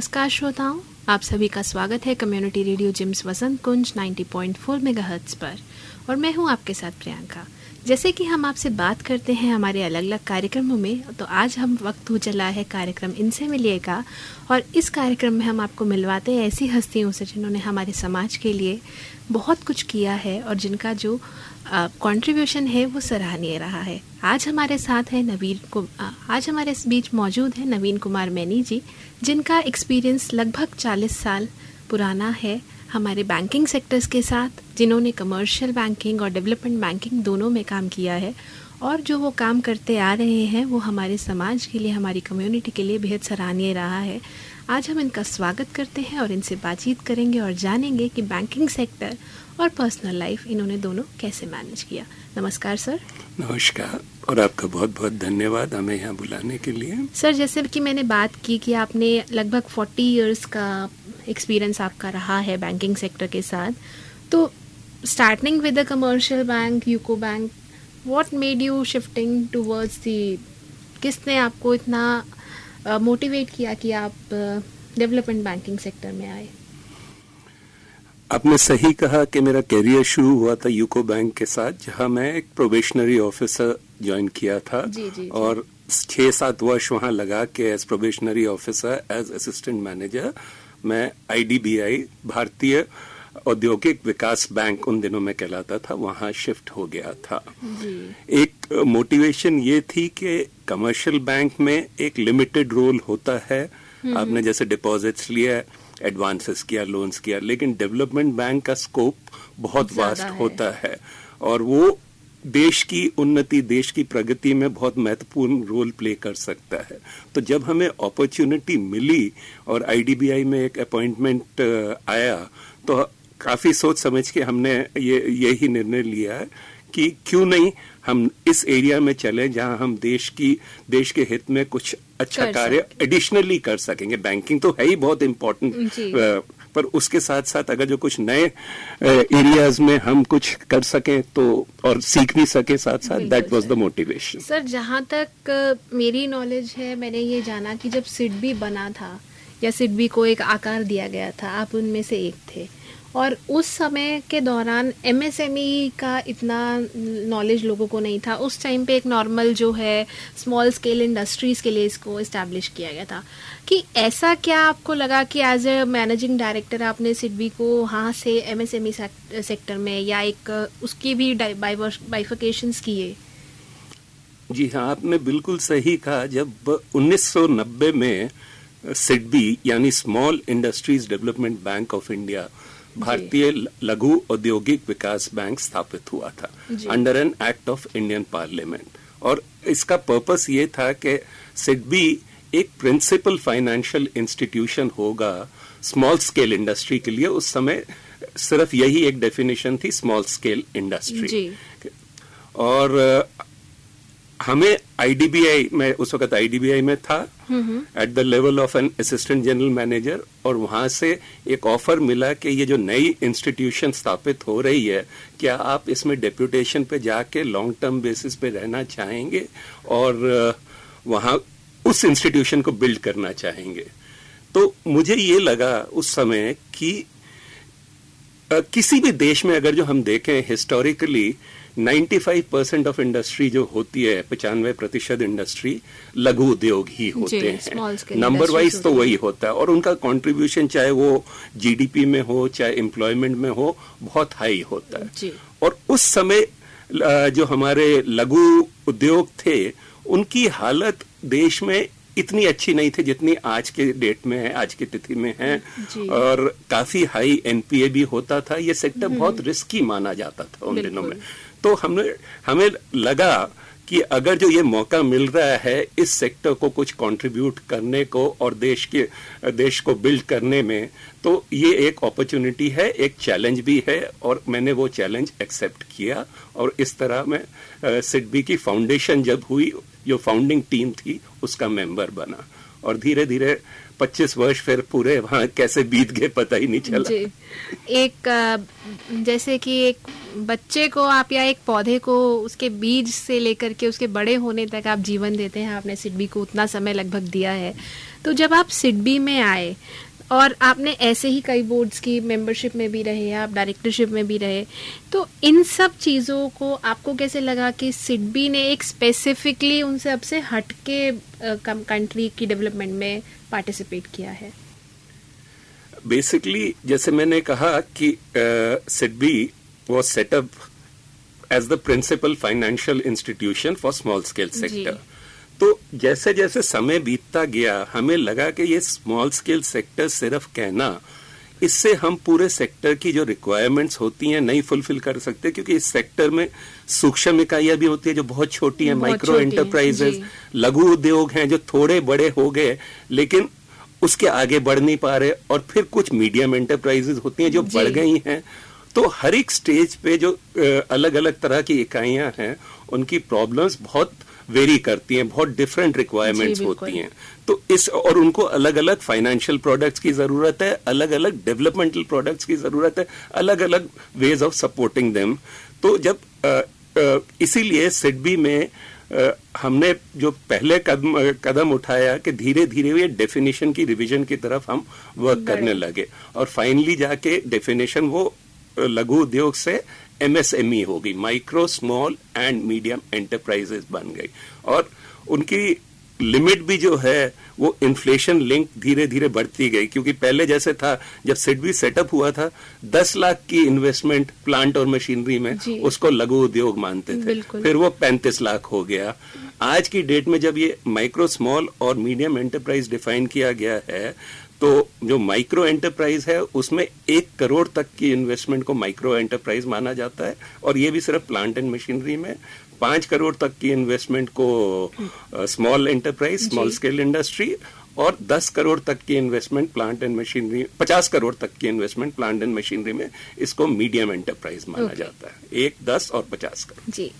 नमस्कार श्रोताओं, आप सभी का स्वागत है community radio JIMS Vasant Kunj 90.4 point पर। और मैं हूँ आपके साथ प्रियंका। जैसे कि हम आपसे बात करते हैं हमारे अलग अलग कार्यक्रमों में तो आज हम वक्त हो चला है कार्यक्रम इनसे मिलिएगा। और इस कार्यक्रम में हम आपको मिलवाते हैं ऐसी हस्तियों से जिन्होंने हमारे समाज के लिए बहुत कुछ किया है और जिनका जो कंट्रीब्यूशन है, वो सराहनीय रहा है। आज हमारे साथ है नवीन को आज हमारे इस बीच मौजूद है नवीन कुमार मैनी जी, जिनका एक्सपीरियंस लगभग 40 साल पुराना है हमारे बैंकिंग सेक्टर्स के साथ, जिन्होंने कमर्शियल बैंकिंग और डेवलपमेंट बैंकिंग दोनों में काम किया है। और जो वो काम करते आ रहे हैं, वो हमारे समाज के लिए, हमारी कम्युनिटी के लिए बेहद सराहनीय रहा है। आज हम इनका स्वागत करते हैं और इनसे बातचीत करेंगे और जानेंगे कि बैंकिंग सेक्टर और पर्सनल लाइफ इन्होंने दोनों कैसे मैनेज किया? नमस्कार सर नमस्कार और आपका बहुत बहुत धन्यवाद हमें यहाँ बुलाने के लिए। सर जैसे कि मैंने बात की कि आपने लगभग 40 इयर्स का एक्सपीरियंस आपका रहा है बैंकिंग सेक्टर के साथ तो starting with the commercial bank UCO bank what made you shifting towards the किसने आपको इतना मोटिवेट uh, किया कि आप डेवलपमेंट बैंकिंग सेक्टर में आए? आपने सही कहा कि मेरा कैरियर शुरू हुआ था यूको बैंक के साथ जहाँ मैं एक प्रोबेशनरी ऑफिसर ज्वाइन किया था जी, जी. और छह सात वर्ष वहाँ लगा के as probationary officer as assistant manager मैं आईडीबीआई भारतीय औद्योगिक विकास बैंक उन दिनों में कहलाता था वहाँ शिफ्ट हो गया था एक मोटिवेशन ये थी कि कमर्शियल बैंक में एक लिमिटेड रोल होता है। आपने जैसे डिपॉजिट्स लिया एडवांसेस किया लोन्स किया लेकिन डेवलपमेंट बैंक का स्कोप बहुत वास्ट है। होता है। और वो देश की उन्नति देश की प्रगति में बहुत महत्वपूर्ण रोल प्ले कर सकता है। तो जब हमें अपॉर्चुनिटी मिली और आईडीबीआई में एक अपॉइंटमेंट आया तो काफ़ी सोच समझ के हमने ये यही निर्णय लिया है कि क्यों नहीं हम इस एरिया में चले जहाँ हम देश की देश के हित में कुछ अच्छा कार्य एडिशनली कर सकेंगे। बैंकिंग तो है ही बहुत इम्पोर्टेंट पर उसके साथ साथ अगर जो कुछ नए एरियाज़ में हम कुछ कर सकें तो और सीख भी सके साथ साथ that was the motivation sir जहाँ तक मेरी नॉलेज है मैंने ये जाना कि जब सिडबी बना था या सिडबी को एक आकार दिया गया था आप उनमें से एक थे। और उस समय के दौरान एम एस एम e का इतना नॉलेज लोगों को नहीं था। उस टाइम पे एक नॉर्मल जो है स्मॉल स्केल इंडस्ट्रीज़ के लिए इसको इस्टेब्लिश किया गया था। कि ऐसा क्या आपको लगा कि एज ए मैनेजिंग डायरेक्टर आपने सिडबी को वहाँ से एमएसएमई सेक्टर e में या एक उसकी भी बाइफिकेशंस किए? जी हाँ आपने बिल्कुल सही कहा। जब 1990 में सिडबी यानी small industries development bank of India भारतीय लघु औद्योगिक विकास बैंक स्थापित हुआ था under an act of Indian parliament और इसका पर्पस ये था कि सिडबी एक प्रिंसिपल फाइनेंशियल इंस्टीट्यूशन होगा स्मॉल स्केल इंडस्ट्री के लिए। उस समय सिर्फ़ यही एक डेफिनेशन थी स्मॉल स्केल इंडस्ट्री और हमें आईडीबीआई में उस वक्त आईडीबीआई में था at the level of an assistant general manager और वहाँ से एक ऑफ़र मिला कि ये जो नई इंस्टीट्यूशन स्थापित हो रही है क्या आप इसमें डेप्यूटेशन पे जाके लॉन्ग टर्म बेसिस पे रहना चाहेंगे और वहाँ उस इंस्टीट्यूशन को बिल्ड करना चाहेंगे? तो मुझे ये लगा उस समय कि किसी भी देश में अगर जो हम देखें हिस्टोरिकली 95 परसेंट ऑफ़ इंडस्ट्री जो होती है पचानवे प्रतिशत इंडस्ट्री लघु उद्योग ही होते हैं। नंबर वाइज तो वही होता है। और उनका कंट्रीब्यूशन चाहे वो जीडीपी में हो चाहे एम्प्लॉयमेंट में हो बहुत हाई होता है। और उस समय जो हमारे लघु उद्योग थे उनकी हालत देश में इतनी अच्छी नहीं थी जितनी आज के डेट में है आज की तिथि में है। और काफ़ी हाई एनपीए भी होता था। ये सेक्टर हम्म। बहुत रिस्की माना जाता था उन दिनों में। तो हमने हमें लगा कि अगर जो ये मौका मिल रहा है, इस सेक्टर को कुछ कंट्रीब्यूट करने को और देश के, देश को बिल्ड करने में तो ये एक अपॉर्चुनिटी है, एक चैलेंज भी है और मैंने वो चैलेंज एक्सेप्ट किया और इस तरह मैं सिडबी की फाउंडेशन जब हुई, जो फाउंडिंग टीम थी, उसका मेंबर बना और धीरे धीरे 25 वर्ष फिर पूरे वहाँ कैसे बीत गए, पता ही नहीं चला। जी। एक जैसे कि एक बच्चे को आप या एक पौधे को उसके बीज से लेकर के उसके बड़े होने तक आप जीवन देते हैं, आपने सिडबी को उतना समय लगभग दिया है। तो जब आप सिडबी में आए और आपने ऐसे ही कई बोर्ड्स की मेंबरशिप में भी रहे आप डायरेक्टरशिप में भी रहे तो इन सब चीज़ों को आपको कैसे लगा कि सिडबी ने एक स्पेसिफिकली उनसे अब से हट के कंट्री की डेवलपमेंट में पार्टिसिपेट किया है? बेसिकली जैसे मैंने कहा कि SIDBI was set up as the principal financial institution for small scale sector तो जैसे जैसे समय बीतता गया हमें लगा कि ये स्मॉल स्केल सेक्टर सिर्फ़ कहना इससे हम पूरे सेक्टर की जो रिक्वायरमेंट्स होती हैं नहीं फुलफिल कर सकते क्योंकि इस सेक्टर में सूक्ष्म इकाइयाँ भी होती है जो बहुत छोटी हैं माइक्रो एंटरप्राइजेस लघु उद्योग हैं जो थोड़े बड़े हो गए लेकिन उसके आगे बढ़ नहीं पा रहे और फिर कुछ मीडियम एंटरप्राइजेस होती हैं जो बढ़ गई हैं। तो हर एक स्टेज पे जो अलग अलग तरह की इकाइयाँ हैं उनकी प्रॉब्लम्स बहुत वेरी करती हैं बहुत डिफरेंट रिक्वायरमेंट्स होती हैं। तो इस और उनको अलग अलग फाइनेंशियल प्रोडक्ट्स की ज़रूरत है अलग अलग डेवलपमेंटल प्रोडक्ट्स की ज़रूरत है अलग अलग वेज ऑफ़ सपोर्टिंग देम तो जब इसीलिए सिडबी में आ, हमने जो पहले कदम कदम उठाया कि धीरे धीरे ये डेफिनेशन की रिवीजन की तरफ़ हम वर्क करने लगे। और फाइनली जाके डेफिनेशन वो लघु उद्योग से एमएसएमई हो गई micro small and medium enterprises बन गई। और उनकी लिमिट भी जो है वो इन्फ्लेशन लिंक धीरे धीरे बढ़ती गई क्योंकि पहले जैसे था जब सिडबी सेटअप हुआ था दस लाख की इन्वेस्टमेंट प्लांट और मशीनरी में उसको लघु उद्योग मानते थे। फिर वो पैंतीस लाख हो गया। आज की डेट में जब ये माइक्रो स्मॉल और मीडियम एंटरप्राइज डिफाइन किया गया है तो जो माइक्रो एंटरप्राइज है उसमें एक करोड़ तक की इन्वेस्टमेंट को माइक्रो एंटरप्राइज माना जाता है और ये भी सिर्फ़ प्लांट एंड मशीनरी में। पाँच करोड़ तक की इन्वेस्टमेंट को small enterprise small scale industry और 10 करोड़ तक की investment plant and machinery 50 crore तक की इन्वेस्टमेंट प्लांट एंड मशीनरी में इसको मीडियम एंटरप्राइज माना okay. जाता है। एक दस और पचास करोड़। जी।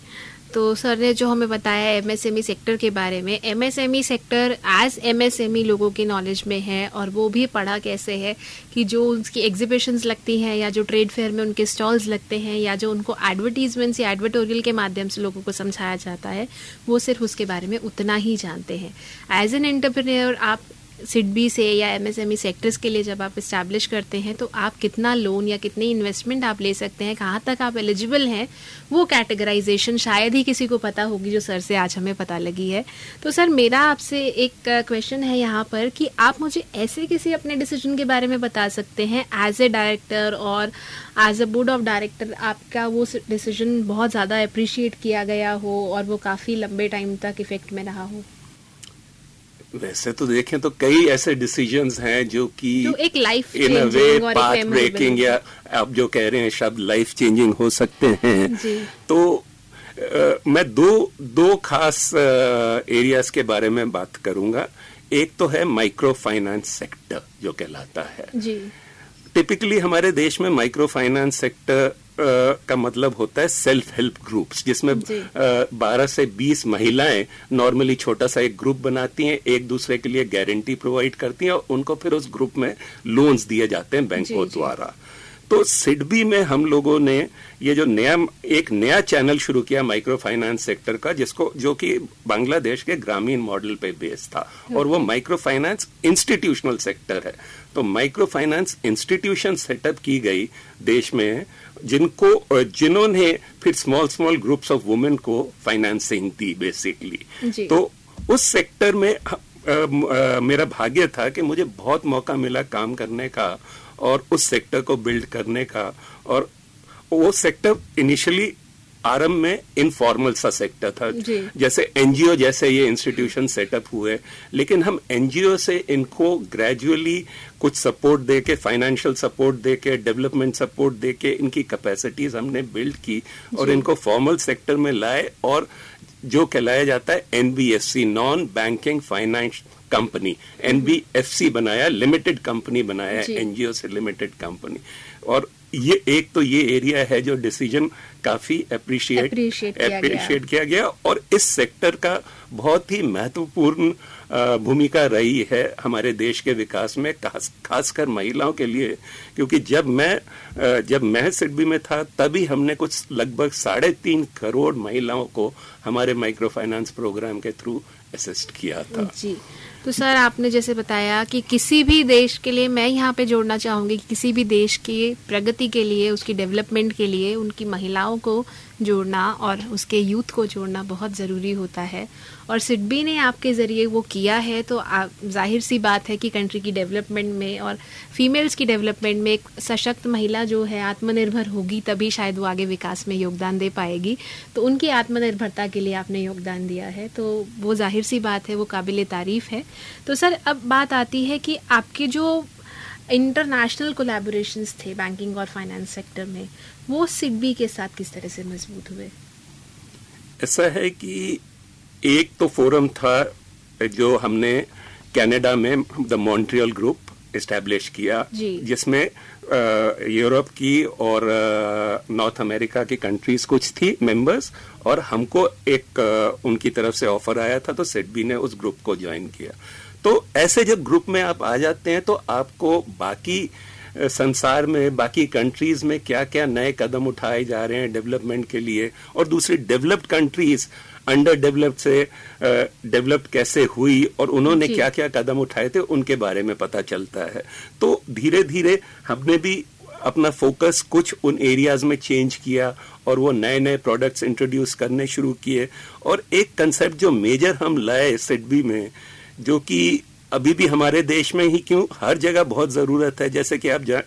तो सर ने जो हमें बताया एमएसएमई सेक्टर के बारे में एमएसएमई सेक्टर एज एमएसएमई लोगों की नॉलेज में है और वो भी पढ़ा कैसे है कि जो उनकी एग्जीबिशंस लगती हैं या जो ट्रेड फेयर में उनके स्टॉल्स लगते हैं या जो उनको एडवर्टीजमेंट्स या एडवर्टोरियल के माध्यम से लोगों को समझाया जाता है, वो सिर्फ़ उसके बारे में उतना ही जानते हैं। एज एन एंटरप्रेन्योर आप सिडबी से या एमएसएमई सेक्टर्स के लिए जब आप इस्टेब्लिश करते हैं तो आप कितना लोन या कितनी इन्वेस्टमेंट आप ले सकते हैं, कहाँ तक आप एलिजिबल हैं, वो कैटेगराइजेशन शायद ही किसी को पता होगी जो सर से आज हमें पता लगी है। तो सर, मेरा आपसे एक क्वेश्चन है यहाँ पर कि आप मुझे ऐसे किसी अपने डिसीज़न के बारे में बता सकते हैं एज ए डायरेक्टर और as a board of director आपका वो डिसीज़न बहुत ज़्यादा अप्रिशिएट किया गया हो और वो काफ़ी लंबे टाइम तक इफ़ेक्ट में रहा हो। वैसे तो देखें तो कई ऐसे डिसीज़न हैं जो कि एक life in a way path breaking या आप जो कह रहे हैं शब्द लाइफ चेंजिंग हो सकते हैं। तो आ, मैं दो दो खास एरियाज़ के बारे में बात करूँगा। एक तो है माइक्रो फाइनेंस सेक्टर जो कहलाता है। जी। टिपिकली हमारे देश में माइक्रो फाइनेंस सेक्टर का मतलब होता है सेल्फ हेल्प ग्रुप्स जिसमें बारह से बीस महिलाएँ नॉर्मली छोटा सा एक ग्रुप बनाती हैं एक दूसरे के लिए गारंटी प्रोवाइड करती हैं और उनको फिर उस ग्रुप में लोन्स दिए जाते हैं बैंकों द्वारा। तो सिडबी में हम लोगों ने ये जो नया एक नया चैनल शुरू किया माइक्रो फाइनेंस सेक्टर का जिसको जो कि बांग्लादेश के ग्रामीण मॉडल पे बेस था। और वो माइक्रो फाइनेंस इंस्टीट्यूशनल सेक्टर है। तो माइक्रो फाइनेंस इंस्टीट्यूशन सेटअप की गई देश में जिनको जिन्होंने फिर small small groups of women को फाइनेंसिंग दी बेसिकली तो उस सेक्टर में आ, आ, मेरा भाग्य था कि मुझे बहुत मौका मिला काम करने का। और उस सेक्टर को बिल्ड करने का और वो सेक्टर इनिशियली आरंभ में इनफॉर्मल सा सेक्टर था। जैसे एनजीओ जैसे ये इंस्टीट्यूशन सेटअप हुए लेकिन हम एनजीओ से इनको ग्रेजुअली कुछ सपोर्ट दे के फाइनेंशियल सपोर्ट दे के डेवलपमेंट सपोर्ट दे के इनकी कैपेसिटीज हमने बिल्ड की और इनको फॉर्मल सेक्टर में लाए और जो कहलाया जाता है NBFC non banking finance company NBFC बनाया लिमिटेड कंपनी बनाया एनजीओ से लिमिटेड कंपनी और ये एक तो ये एरिया है जो डिसीज़न काफ़ी अप्रिशिएट अप्रिशिएट किया गया। और इस सेक्टर का बहुत ही महत्वपूर्ण भूमिका रही है हमारे देश के विकास में खास खासकर महिलाओं के लिए। क्योंकि जब मैं जब मैं सिडबी में था तभी हमने कुछ लगभग साढ़े तीन करोड़ महिलाओं को हमारे माइक्रो फाइनेंस प्रोग्राम के थ्रू असिस्ट किया था। जी। तो सर, आपने जैसे बताया कि किसी भी देश के लिए मैं यहाँ पे जोड़ना चाहूँगी कि किसी भी देश की प्रगति के लिए, उसकी डेवलपमेंट के लिए, उनकी महिलाओं को जोड़ना और उसके यूथ को जोड़ना बहुत ज़रूरी होता है। और सिडबी ने आपके ज़रिए वो किया है तो आप, ज़ाहिर सी बात है कि कंट्री की डेवलपमेंट में और फीमेल्स की डेवलपमेंट में एक सशक्त महिला जो है आत्मनिर्भर होगी, तभी शायद वो आगे विकास में योगदान दे पाएगी। तो उनकी आत्मनिर्भरता के लिए आपने योगदान दिया है तो वो ज़ाहिर सी बात है, वो काबिल तारीफ़ है। तो सर, अब बात आती है कि आपके जो इंटरनेशनल कोलैबोरेशंस थे बैंकिंग और फाइनेंस सेक्टर में वो सिडबी के साथ किस तरह से मज़बूत हुए? ऐसा है कि एक तो फोरम था जो हमने कनाडा में द मॉन्ट्रियल ग्रुप इस्टेब्लिश किया जिसमें यूरोप की और नॉर्थ अमेरिका की कंट्रीज़ कुछ थी मेंबर्स और हमको एक अ, उनकी तरफ़ से ऑफ़र आया था तो सेडबी ने उस ग्रुप को ज्वाइन किया। तो ऐसे जब ग्रुप में आप आ जाते हैं तो आपको बाकी संसार में बाकी कंट्रीज़ में क्या क्या नए कदम उठाए जा रहे हैं डेवलपमेंट के लिए? और दूसरी डेवलप्ड कंट्रीज़ अंडर डेवलप्ड से डेवलप्ड कैसे हुई? और उन्होंने क्या क्या कदम उठाए थे? उनके बारे में पता चलता है। तो धीरे धीरे हमने भी अपना फोकस कुछ उन एरियाज़ में चेंज किया और वो नए नए प्रोडक्ट्स इंट्रोड्यूस करने शुरू किए। और एक कंसेप्ट जो मेजर हम लाए सिडबी में जो कि अभी भी हमारे देश में ही क्यों? हर जगह बहुत ज़रूरत है। जैसे कि आप जा,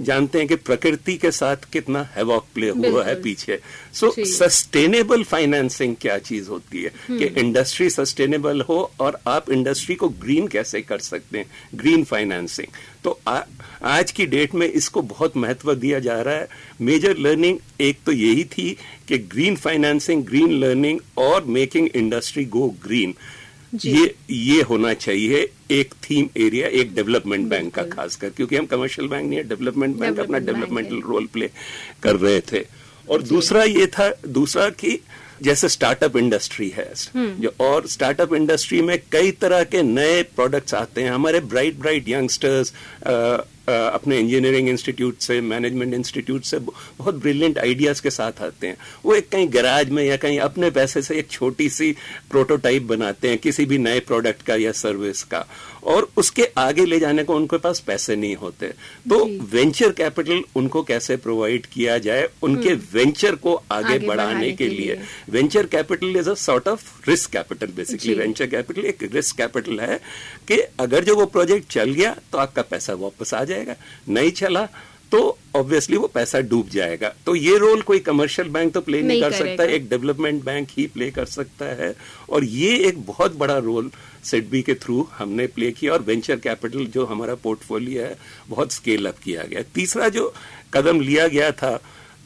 जानते हैं कि प्रकृति के साथ कितना हैवॉक प्ले हुआ है पीछे। सो सस्टेनेबल फाइनेंसिंग क्या चीज़ होती है? कि इंडस्ट्री सस्टेनेबल हो और आप इंडस्ट्री को ग्रीन कैसे कर सकते हैं? ग्रीन फाइनेंसिंग तो आ, आज की डेट में इसको बहुत महत्व दिया जा रहा है। मेजर लर्निंग एक तो यही थी कि ग्रीन फाइनेंसिंग ग्रीन लर्निंग और मेकिंग इंडस्ट्री गो ग्रीन। ये ये होना चाहिए एक थीम एरिया एक डेवलपमेंट बैंक का खासकर क्योंकि हम कमर्शियल बैंक नहीं है डेवलपमेंट बैंक अपना डेवलपमेंटल रोल प्ले कर रहे थे। और दूसरा ये था दूसरा कि जैसे स्टार्टअप इंडस्ट्री है जो और स्टार्टअप इंडस्ट्री में कई तरह के नए प्रोडक्ट्स आते हैं। हमारे ब्राइट ब्राइट यंगस्टर्स अपने इंजीनियरिंग इंस्टीट्यूट से मैनेजमेंट इंस्टीट्यूट से बहुत ब्रिलियंट आइडियाज़ के साथ आते हैं। वो एक कहीं गैराज में या कहीं अपने पैसे से एक छोटी सी प्रोटोटाइप बनाते हैं किसी भी नए प्रोडक्ट का या सर्विस का। और उसके आगे ले जाने को उनके पास पैसे नहीं होते। तो वेंचर कैपिटल उनको कैसे प्रोवाइड किया जाए उनके वेंचर को आगे, आगे बढ़ाने के लिए। Venture capital is a sort of risk capital basically venture capital एक रिस्क कैपिटल है कि अगर जो वो प्रोजेक्ट चल गया तो आपका पैसा वापस आ जाएगा। नहीं चला तो ऑब्वियसली वो पैसा डूब जाएगा। तो ये रोल कोई कमर्शियल बैंक तो प्ले नहीं, नहीं कर सकता एक डेवलपमेंट बैंक ही प्ले कर सकता है। और ये एक बहुत बड़ा रोल सेडबी के थ्रू हमने प्ले किया और वेंचर कैपिटल जो हमारा पोर्टफोलियो है बहुत स्केल अप किया गया। तीसरा जो कदम लिया गया था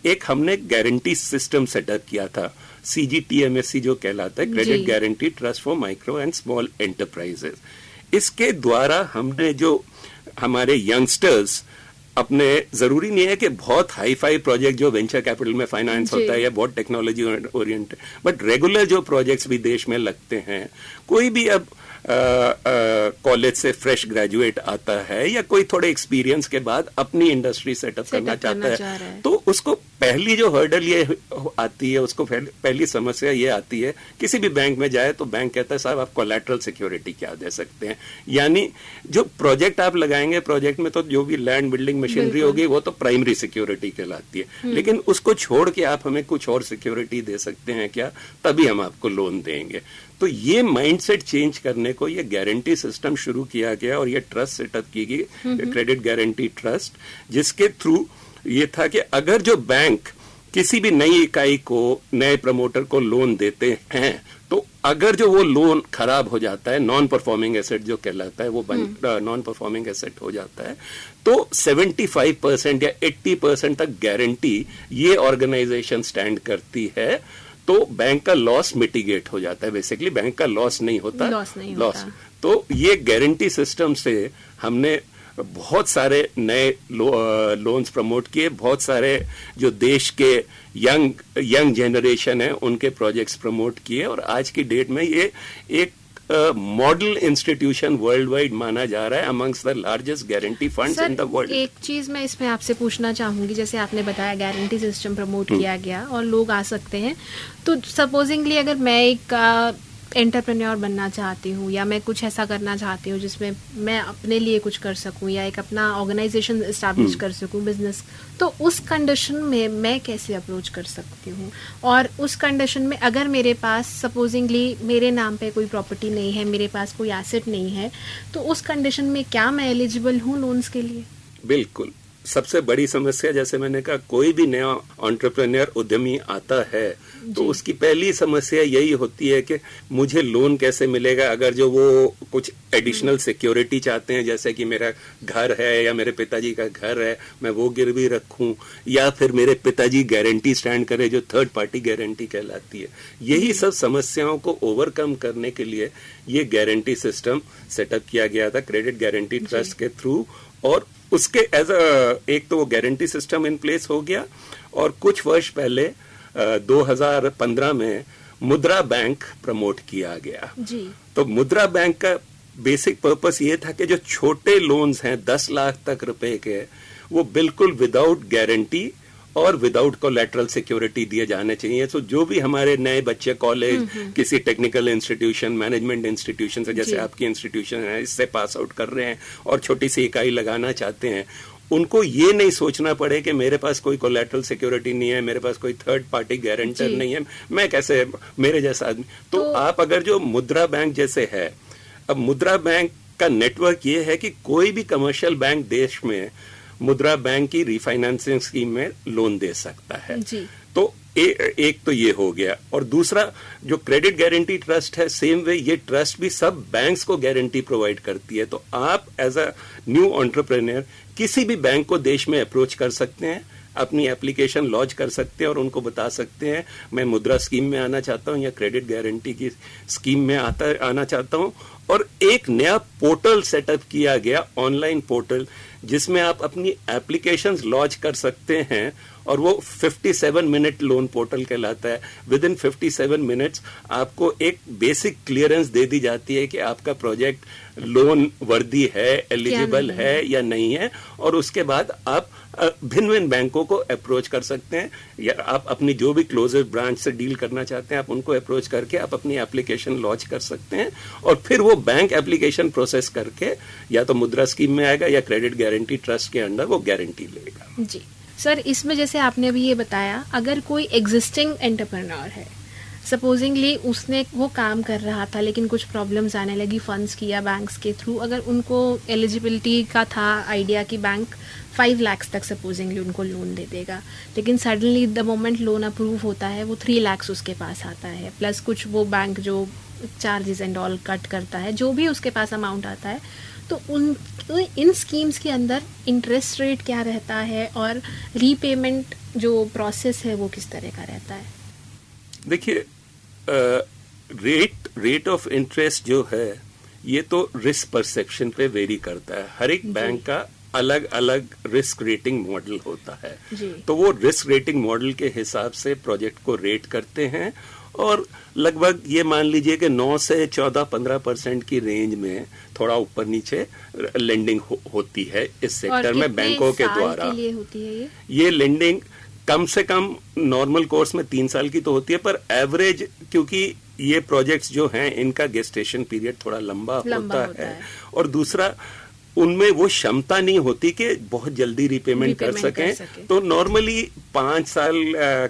एक हमने गारंटी सिस्टम सेटअप किया था सीजीटीएमएससी जो कहलाता है credit guarantee trust for micro and small enterprises इसके द्वारा हमने जो हमारे यंगस्टर्स अपने ज़रूरी नहीं है कि बहुत हाई फाई प्रोजेक्ट जो वेंचर कैपिटल में फाइनेंस होता है या बहुत टेक्नोलॉजी ओरिएंटेड बट रेगुलर जो प्रोजेक्ट्स भी देश में लगते हैं कोई भी अब कॉलेज से फ्रेश ग्रेजुएट आता है या कोई थोड़े एक्सपीरियंस के बाद अपनी इंडस्ट्री सेटअप करना करना चाहता है, है। तो उसको पहली जो हर्डल ये आती है उसको पहली पहली समस्या ये आती है किसी भी बैंक में जाए तो बैंक कहता है साहब आप कोलेट्रल सिक्योरिटी क्या दे सकते हैं? यानी जो प्रोजेक्ट आप लगाएँगे प्रोजेक्ट में तो जो भी लैंड बिल्डिंग मशीनरी होगी वो तो प्राइमरी सिक्योरिटी कहलाती है। लेकिन उसको छोड़ के आप हमें कुछ और सिक्योरिटी दे सकते हैं क्या? तभी हम आपको लोन देंगे। तो ये माइंडसेट चेंज करने को ये गारंटी सिस्टम शुरू किया गया और ये ट्रस्ट सेटअप की गई क्रेडिट गारंटी ट्रस्ट जिसके थ्रू ये था कि अगर जो बैंक किसी भी नई इकाई को नए प्रमोटर को लोन देते हैं तो अगर जो वो लोन खराब हो जाता है नॉन परफॉर्मिंग एसेट जो कहलाता है वो नॉन परफॉर्मिंग एसेट हो जाता है तो 75 परसेंट या 80 परसेंट तक गारंटी ये ऑर्गेनाइजेशन स्टैंड करती है तो बैंक का लॉस मिटिगेट हो जाता है बेसिकली बैंक का लॉस नहीं होता लॉस नहीं Loss। होता। तो ये गारंटी सिस्टम से हमने बहुत सारे नए लो, लोन्स प्रमोट किए बहुत सारे जो देश के यंग यंग जनरेशन है उनके प्रोजेक्ट्स प्रमोट किए और आज की डेट में ये एक मॉडल इंस्टीट्यूशन वर्ल्ड वाइड माना जा रहा है amongst the largest guarantee fund in the world एक चीज़ मैं इसमें आपसे पूछना चाहूँगी जैसे आपने बताया गारंटी सिस्टम प्रमोट किया गया और लोग आ सकते हैं। तो सपोजिंगली अगर मैं एक एंटरप्रेन्योर बनना चाहती हूँ या मैं कुछ ऐसा करना चाहती हूँ जिसमें मैं अपने लिए कुछ कर सकूँ या एक अपना ऑर्गेनाइजेशन इस्टेब्लिश हम्म। कर सकूँ बिज़नेस तो उस कंडीशन में मैं कैसे अप्रोच कर सकती हूँ? और उस कंडीशन में अगर मेरे पास सपोजिंगली मेरे नाम पे कोई प्रॉपर्टी नहीं है मेरे पास कोई एसेट नहीं है तो उस कंडीशन में क्या मैं एलिजिबल हूँ लोन्स के लिए? बिल्कुल। सबसे बड़ी समस्या जैसे मैंने कहा कोई भी नया ऑन्टरप्रेन्योर उद्यमी आता है तो उसकी पहली समस्या यही होती है कि मुझे लोन कैसे मिलेगा? अगर जो वो कुछ एडिशनल सिक्योरिटी चाहते हैं जैसे कि मेरा घर है या मेरे पिताजी का घर है मैं वो गिरवी रखूँ या फिर मेरे पिताजी गारंटी स्टैंड करे जो थर्ड पार्टी गारंटी कहलाती है। यही सब समस्याओं को ओवरकम करने के लिए ये गारंटी सिस्टम सेटअप किया गया था क्रेडिट गारंटी ट्रस्ट के थ्रू और उसके एज अ एक तो वो गारंटी सिस्टम इन प्लेस हो गया और कुछ वर्ष पहले uh, 2015 में मुद्रा बैंक प्रमोट किया गया। जी। तो मुद्रा बैंक का बेसिक पर्पस ये था कि जो छोटे लोन्स हैं दस लाख तक रुपए के वो बिल्कुल विदाउट गारंटी और विदाउट कोलेट्रल सिक्योरिटी दिए जाने चाहिए। तो जो भी हमारे नए बच्चे कॉलेज हम्म, हम्म। किसी टेक्निकल इंस्टीट्यूशन मैनेजमेंट इंस्टीट्यूशन से जैसे आपकी इंस्टीट्यूशन है इससे पास आउट कर रहे हैं और छोटी सी इकाई लगाना चाहते हैं उनको ये नहीं सोचना पड़े कि मेरे पास कोई कोलेट्रल सिक्योरिटी नहीं है मेरे पास कोई थर्ड पार्टी गारंटर नहीं है मैं कैसे मेरे जैसा आदमी। तो, तो आप अगर जो मुद्रा बैंक जैसे है अब मुद्रा बैंक का नेटवर्क ये है कि कोई भी कमर्शियल बैंक देश में मुद्रा बैंक की रिफाइनेंसिंग स्कीम में लोन दे सकता है। जी। तो ए, एक तो ये हो गया और दूसरा जो क्रेडिट गारंटी ट्रस्ट है सेम वे ये ट्रस्ट भी सब बैंक्स को गारंटी प्रोवाइड करती है। तो आप एज अ न्यू ऑन्टरप्रेन्योर किसी भी बैंक को देश में अप्रोच कर सकते हैं अपनी एप्लीकेशन लॉन्च कर सकते हैं और उनको बता सकते हैं मैं मुद्रा स्कीम में आना चाहता हूँ या क्रेडिट गारंटी की स्कीम में आता आना चाहता हूँ। और एक नया पोर्टल सेटअप किया गया ऑनलाइन पोर्टल जिसमें आप अपनी एप्लीकेशंस लॉन्च कर सकते हैं और वो 57 मिनट लोन पोर्टल कहलाता है। विद इन 57 मिनट्स आपको एक बेसिक क्लियरेंस दे दी जाती है कि आपका प्रोजेक्ट लोन वर्दी है एलिजिबल है या नहीं है। और उसके बाद आप भिन्न भिन्न बैंकों को अप्रोच कर सकते हैं। या आप अपनी जो भी क्लोजेस्ट ब्रांच से डील करना चाहते हैं आप उनको अप्रोच करके आप अपनी एप्लीकेशन लॉन्च कर सकते हैं। और फिर वो बैंक एप्लीकेशन प्रोसेस करके या तो मुद्रा स्कीम में आएगा या क्रेडिट गारंटी ट्रस्ट के अंडर वो गारंटी लेगा। जी। सर, इसमें जैसे आपने अभी ये बताया, अगर कोई एग्जिस्टिंग एंटरप्रेन्योर है सपोजिंगली उसने वो काम कर रहा था, लेकिन कुछ प्रॉब्लम्स आने लगी फंड्स किया बैंक्स के थ्रू अगर उनको एलिजिबिलिटी का था आइडिया कि बैंक फाइव लैक्स तक सपोजिंगली उनको लोन दे देगा, लेकिन suddenly the moment loan approve होता है, वो थ्री लैक्स उसके पास आता है प्लस कुछ वो बैंक जो चार्जेस एंड ऑल कट करता है, जो भी उसके पास अमाउंट आता है तो उन इन स्कीम्स के अंदर इंटरेस्ट रेट क्या रहता है और रीपेमेंट जो प्रोसेस है वो किस तरह का रहता है? देखिए रेट रेट ऑफ़ इंटरेस्ट जो है ये तो रिस्क परसेप्शन पे वेरी करता है। हर एक बैंक का अलग अलग रिस्क रेटिंग मॉडल होता है। तो वो रिस्क रेटिंग मॉडल के हिसाब से प्रोजेक्ट को रेट करते हैं और लगभग ये मान लीजिए कि 9 से 14 15 परसेंट की रेंज में थोड़ा ऊपर नीचे लेंडिंग हो, होती है इस सेक्टर में बैंकों के द्वारा के लिए होती है ये ये लेंडिंग कम से कम नॉर्मल कोर्स में तीन साल की तो होती है पर एवरेज क्योंकि ये प्रोजेक्ट्स जो हैं इनका गेस्टेशन पीरियड थोड़ा लंबा, लंबा होता, होता है।, है और दूसरा उनमें वो क्षमता नहीं होती कि बहुत जल्दी रिपेमेंट कर सकें कर सके। तो नॉर्मली पाँच साल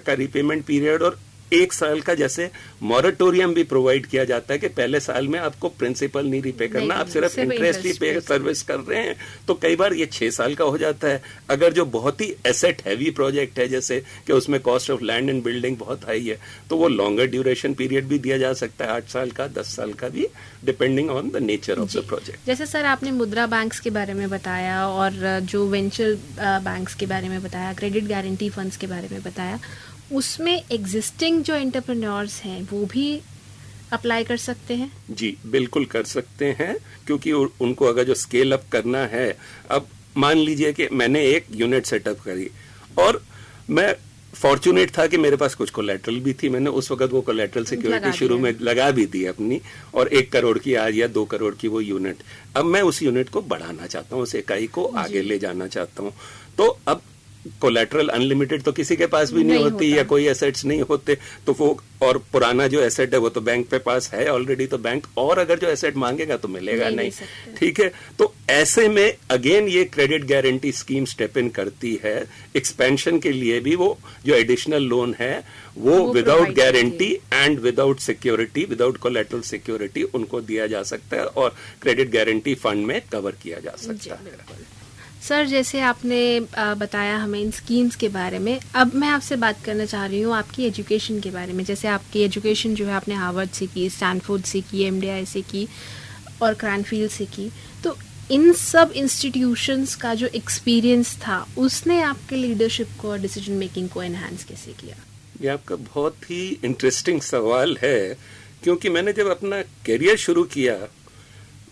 का रिपेमेंट पीरियड और एक साल का जैसे मॉरेटोरियम भी प्रोवाइड किया जाता है कि पहले साल में आपको प्रिंसिपल नहीं रिपे करना आप सिर्फ़ इंटरेस्ट ही पे सर्विस कर रहे हैं। तो कई बार ये छह साल का हो जाता है। अगर जो बहुत ही एसेट हैवी प्रोजेक्ट है जैसे कि उसमें cost of land and building बहुत हाई है तो वो लॉन्गर ड्यूरेशन पीरियड भी दिया जा सकता है। आठ साल का दस साल का भी depending on the nature of the project जैसे सर आपने मुद्रा बैंक्स के बारे में बताया और जो वेंचर बैंक्स के बारे में बताया क्रेडिट गारंटी फंड्स के बारे में बताया उसमें एग्जिस्टिंग जो एंटरप्रेन्योर्स हैं वो भी अप्लाई कर सकते हैं? जी बिल्कुल कर सकते हैं क्योंकि उनको अगर जो स्केल अप करना है अब मान लीजिए कि मैंने एक यूनिट सेटअप करी और मैं फॉर्चुनेट था कि मेरे पास कुछ कोलेट्रल भी थी मैंने उस वक्त वो कोलेट्रल सिक्योरिटी शुरू में लगा भी दी अपनी और एक करोड़ की आज या दो करोड़ की वो यूनिट अब मैं उस यूनिट को बढ़ाना चाहता हूँ उस इकाई को आगे ले जाना चाहता हूँ। तो अब कोलेट्रल अनलिमिटेड तो किसी के पास भी नहीं, नहीं होती या कोई एसेट्स नहीं होते तो वो और पुराना जो एसेट है वो तो बैंक पे पास है ऑलरेडी तो बैंक और अगर जो एसेट मांगेगा तो मिलेगा नहीं, नहीं ठीक है? तो ऐसे में अगेन ये credit guarantee scheme step in करती है। एक्सपेंशन के लिए भी वो जो एडिशनल लोन है वो without guarantee and without security without collateral security उनको दिया जा सकता है और क्रेडिट गारंटी फंड में कवर किया जा सकता है। सर जैसे आपने बताया हमें इन स्कीम्स के बारे में, अब मैं आपसे बात करना चाह रही हूँ आपकी एजुकेशन के बारे में। जैसे आपकी एजुकेशन जो है, आपने हार्वर्ड से की स्टैनफोर्ड से की एमडीआई से की और क्रैनफील्ड से की तो इन सब इंस्टीट्यूशंस का जो एक्सपीरियंस था, उसने आपके लीडरशिप को और डिसीज़न मेकिंग को एनहांस कैसे किया? ये आपका बहुत ही इंटरेस्टिंग सवाल है, क्योंकि मैंने जब अपना करियर शुरू किया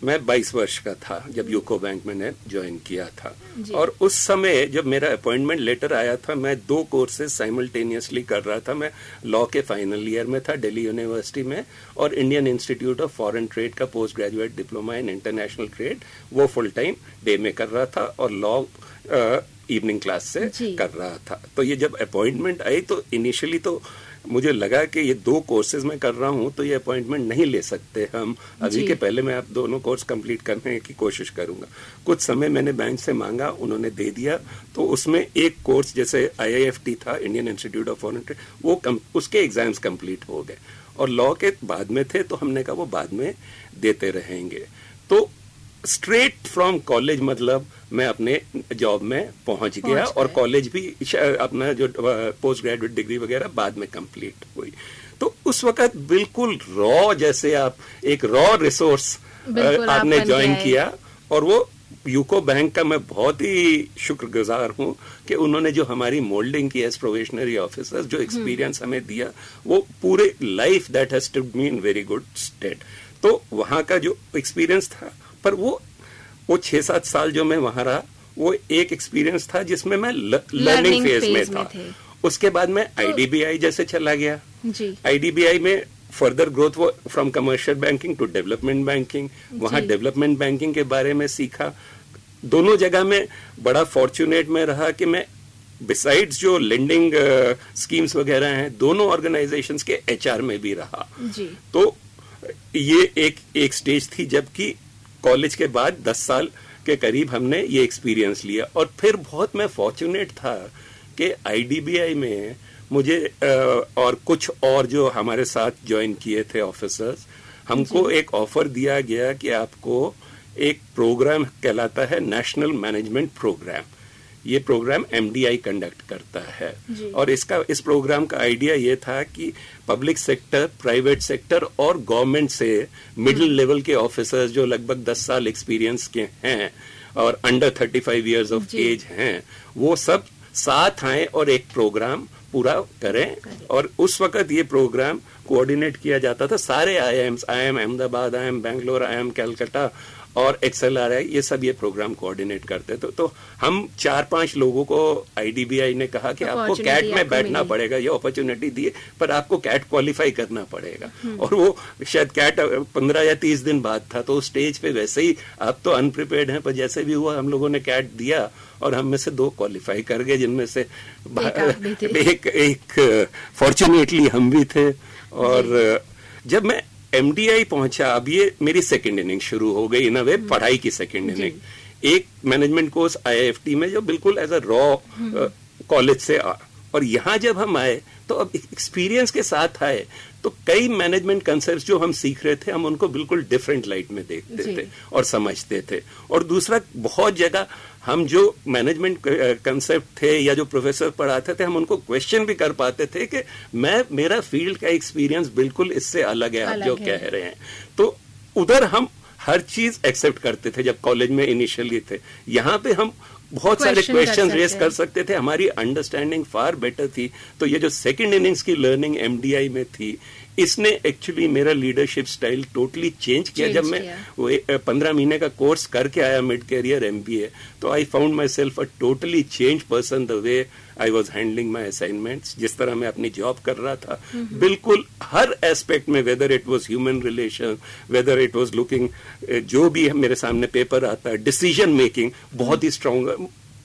मैं 22 वर्ष का था जब यूको बैंक मैंने ज्वाइन किया था। और उस समय जब मेरा अपॉइंटमेंट लेटर आया था मैं दो कोर्सेज साइमल्टेनियसली कर रहा था। मैं लॉ के फाइनल ईयर में था दिल्ली यूनिवर्सिटी में और Indian Institute of Foreign Trade का post graduate diploma in international trade वो फुल टाइम डे में कर रहा था और लॉ इवनिंग क्लास से कर रहा था। तो ये जब अपॉइंटमेंट आई तो इनिशियली तो मुझे लगा कि ये दो कोर्सेज में कर रहा हूँ तो ये अपॉइंटमेंट नहीं ले सकते हम। अभी के पहले मैं आप दोनों कोर्स कंप्लीट करने की कोशिश करूँगा। कुछ समय मैंने बैंक से मांगा उन्होंने दे दिया तो उसमें एक कोर्स जैसे आईआईएफटी था Indian Institute of Foreign Trade वो कम, उसके एग्ज़ाम्स कंप्लीट हो गए। और लॉ के बाद में थे तो हमने कहा वो बाद में देते रहेंगे। तो स्ट्रेट फ्रॉम कॉलेज मतलब मैं अपने जॉब में पहुँच गया और कॉलेज भी अपना जो पोस्ट ग्रेजुएट डिग्री वगैरह बाद में कंप्लीट हुई। तो उस वक्त बिल्कुल रॉ जैसे आप एक रॉ रिसोर्स आपने ज्वाइन किया और वो यूको बैंक का मैं बहुत ही शुक्रगुजार हूँ कि उन्होंने जो हमारी मोल्डिंग की एज प्रोवेशनरी ऑफिसर जो एक्सपीरियंस हमें दिया वो पूरे life that has to mean very good state तो वहाँ का जो एक्सपीरियंस था पर वो वो छह सात साल जो मैं वहाँ रहा वो एक एक्सपीरियंस था जिसमें मैं लर्निंग फ़ेज़ में था। उसके बाद मैं आईडीबीआई तो, जैसे चला गया। आईडीबीआई में फर्दर ग्रोथ वो from commercial banking to development banking वहाँ डेवलपमेंट बैंकिंग के बारे में सीखा। दोनों जगह में बड़ा फॉर्चुनेट में रहा कि मैं बिसाइड्स जो लेंडिंग स्कीम्स uh, वगैरह हैं दोनों ऑर्गेनाइजेशंस के एचआर में भी रहा। जी। तो ये एक एक स्टेज थी जबकि कॉलेज के बाद दस साल के करीब हमने ये एक्सपीरियंस लिया। और फिर बहुत मैं फॉर्चुनेट था कि आईडीबीआई में मुझे और कुछ और जो हमारे साथ ज्वाइन किए थे ऑफिसर्स हमको एक ऑफ़र दिया गया कि आपको एक प्रोग्राम कहलाता है नेशनल मैनेजमेंट प्रोग्राम ये प्रोग्राम एमडीआई कंडक्ट करता है। और इसका इस प्रोग्राम का आइडिया ये था कि पब्लिक सेक्टर प्राइवेट सेक्टर और गवर्नमेंट से मिडिल लेवल के ऑफिसर्स जो लगभग 10 साल एक्सपीरियंस के हैं और under 35 five years of age हैं वो सब साथ आए और एक प्रोग्राम पूरा करें। और उस वक्त ये प्रोग्राम कोऑर्डिनेट किया जाता था। सारे I I M Ahmedabad I M Bangalore I M Calcutta और एक्सएल आर आई ये सब ये प्रोग्राम कोऑर्डिनेट करते तो, तो हम चार पाँच लोगों को आईडीबीआई ने कहा कि आपको कैट में बैठना पड़ेगा ये अपॉर्चुनिटी दिए पर आपको कैट क्वालिफाई करना पड़ेगा। हम्म। और वो शायद कैट पंद्रह या तीस दिन बाद था तो स्टेज पे वैसे ही आप तो अनप्रिपेयर्ड हैं पर जैसे भी हुआ हम लोगों ने कैट दिया और हम में से दो क्वालिफाई कर गए जिनमें से एक एक फॉर्चुनेटली हम भी थे। और जब मैं एमडीआई पहुँचा अब ये मेरी सेकेंड इनिंग शुरू हो गई इन वे पढ़ाई की सेकेंड इनिंग एक मैनेजमेंट कोर्स आईआईएफटी में जो बिल्कुल एज अ रॉ कॉलेज से आ, और यहाँ जब हम आए तो अब एक्सपीरियंस के साथ आए तो कई मैनेजमेंट कंसेप्ट जो हम सीख रहे थे हम उनको बिल्कुल डिफरेंट लाइट में देखते थे और समझते थे। और दूसरा बहुत जगह हम जो मैनेजमेंट कंसेप्ट थे या जो प्रोफेसर पढ़ाते थे हम उनको क्वेश्चन भी कर पाते थे कि मैं मेरा फ़ील्ड का एक्सपीरियंस बिल्कुल इससे अलग है आप जो है। कह रहे हैं। तो उधर हम हर चीज़ एक्सेप्ट करते थे जब कॉलेज में इनिशियली थे। यहाँ पे हम बहुत सारे क्वेश्चन रेस कर सकते थे। हमारी अंडरस्टैंडिंग फार बेटर थी। तो ये जो सेकंड इनिंग्स की लर्निंग एमडीआई में थी इसने एक्चुअली मेरा लीडरशिप स्टाइल टोटली चेंज किया जब मैं पंद्रह महीने का कोर्स करके आया मिड कैरियर एमबीए तो I found myself a totally change person the way I was handling my assignments जिस तरह मैं अपनी जॉब कर रहा था। बिल्कुल हर एस्पेक्ट में whether it was human relation whether it was looking जो भी मेरे सामने पेपर आता है डिसीज़न मेकिंग बहुत ही स्ट्रांग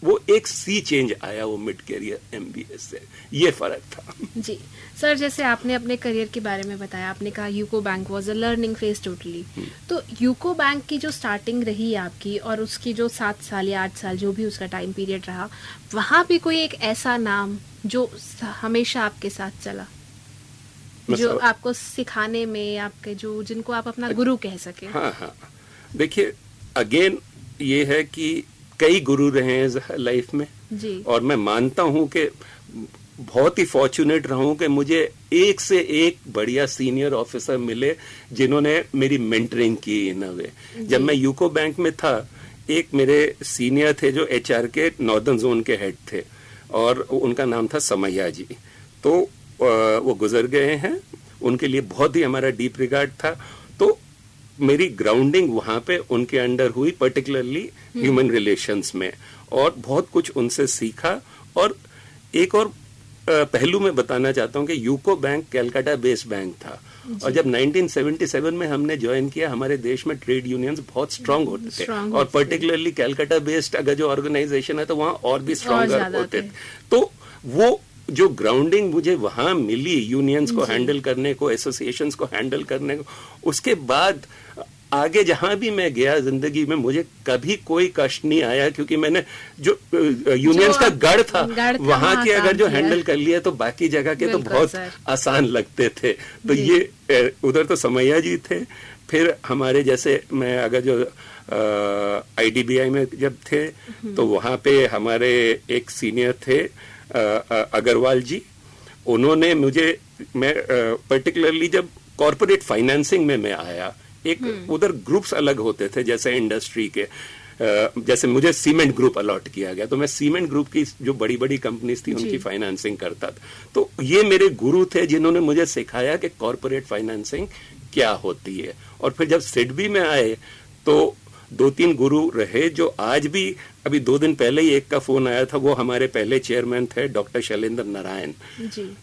वो एक सी चेंज आया वो मिड कैरियर एमबीए से। ये फ़र्क था। जी। सर जैसे आपने अपने करियर के बारे में बताया आपने कहा UCO bank was a learning phase totally तो यूको बैंक की जो स्टार्टिंग रही आपकी और उसकी जो सात साल या आठ साल जो भी उसका टाइम पीरियड रहा वहाँ भी कोई एक ऐसा नाम जो हमेशा आपके साथ चला? जो आपको सिखाने में आपके जो जिनको आप अपना गुरु कह सके। हाँ हाँ। देखिए अगेन ये है कि कई गुरु रहे हैं लाइफ में। जी। और मैं मानता हूँ कि बहुत ही फॉर्चुनेट रहा हूँ कि मुझे एक से एक बढ़िया सीनियर ऑफिसर मिले जिन्होंने मेरी मेंटरिंग की इन वे जब मैं यूको बैंक में था एक मेरे सीनियर थे जो एचआर के नॉर्दर्न जोन के हेड थे और उनका नाम था समैया जी। तो वो गुजर गए हैं। उनके लिए बहुत ही हमारा डीप रिगार्ड था। तो मेरी ग्राउंडिंग वहाँ पे उनके अंडर हुई पर्टिकुलरली ह्यूमन रिलेशंस में। और बहुत कुछ उनसे सीखा। और एक और पहलू में बताना चाहता हूँ कि UCO bank Calcutta based bank था। और जब 1977 में हमने ज्वाइन किया हमारे देश में ट्रेड यूनियंस बहुत स्ट्रांग होते थे। और पर्टिकुलरली कैलकाटा बेस्ड अगर जो ऑर्गेनाइजेशन है तो वहाँ और भी स्ट्रांगर होते थे। तो वो जो ग्राउंडिंग मुझे वहाँ मिली यूनियंस को हैंडल करने को एसोसिएशंस को हैंडल करने को उसके बाद आगे जहाँ भी मैं गया ज़िंदगी में मुझे कभी कोई कष्ट नहीं आया क्योंकि मैंने जो यूनियंस का गढ़ था, वहाँ के अगर जो हैंडल कर लिया तो बाकी जगह के तो बहुत आसान लगते थे। तो ये उधर तो समैया जी थे फिर हमारे जैसे मैं अगर जो आईडीबीआई में जब थे हम्म। तो वहाँ पे हमारे एक सीनियर थे अग्रवाल जी उन्होंने मुझे मैं पर्टिकुलरली जब कॉरपोरेट फाइनेंसिंग में मैं आया एक हम्म। उधर ग्रुप्स अलग होते थे जैसे इंडस्ट्री के जैसे मुझे सीमेंट ग्रुप अलॉट किया गया तो मैं सीमेंट ग्रुप की जो बड़ी बड़ी कंपनीज़ थी उनकी फाइनेंसिंग करता था। तो ये मेरे गुरु थे जिन्होंने मुझे सिखाया कि कॉरपोरेट फाइनेंसिंग क्या होती है। और फिर जब सिडबी में आए तो दो तीन गुरु रहे जो आज भी अभी दो दिन पहले ही एक का फ़ोन आया था वो हमारे पहले चेयरमैन थे डॉक्टर शैलेंद्र नारायण।